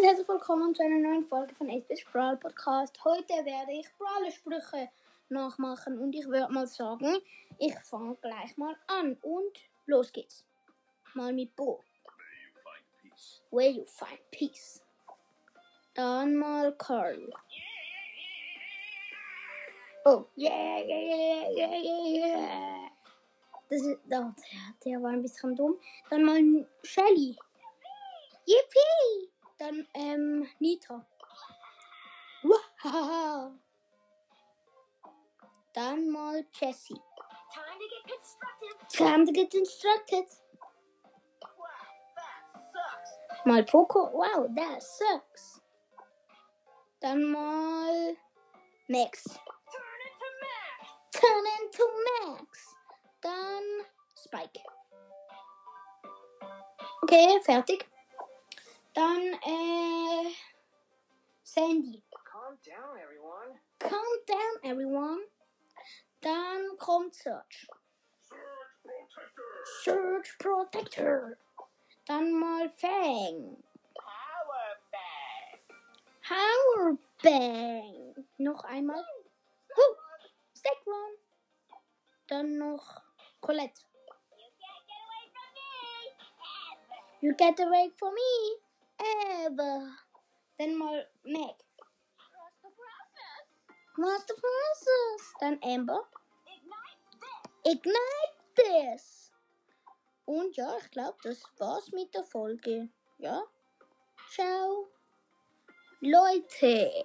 willkommen zu einer neuen Folge von 8 bis Brawl Podcast. Heute werde ich Brawler-Sprüche nachmachen und ich würde mal sagen, ich fange gleich mal an und los geht's. Mal mit Bo. Where you find peace. Dann mal Carl. Oh, yeah, yeah, yeah, yeah, yeah, yeah. Das ist, oh, der, der war ein bisschen dumm. Dann mal Shelly. Yippie! Dann, ähm, Nita. Wow. Dann mal Jessie. Time to get constructive. Time to get instructed. Wow, that sucks. Mal Poco. Wow, that sucks. Dann mal Max. Turn it to mash. Turn into Max. Dann Spike. Okay, fertig. Dann, äh, Sandy. Calm down, everyone. Calm down, everyone. Dann kommt Search. Search Protector. Dann mal Fang. Power bag. Power Bang. Noch einmal. Huh. Stack Run. Dann noch Colette. You can't get away from me. Ever. Dann mal Meg. Trust the process. Dann Amber. Ignite this. Und ja, ich glaube, das war's mit der Folge. Ja. Ciao. Leute.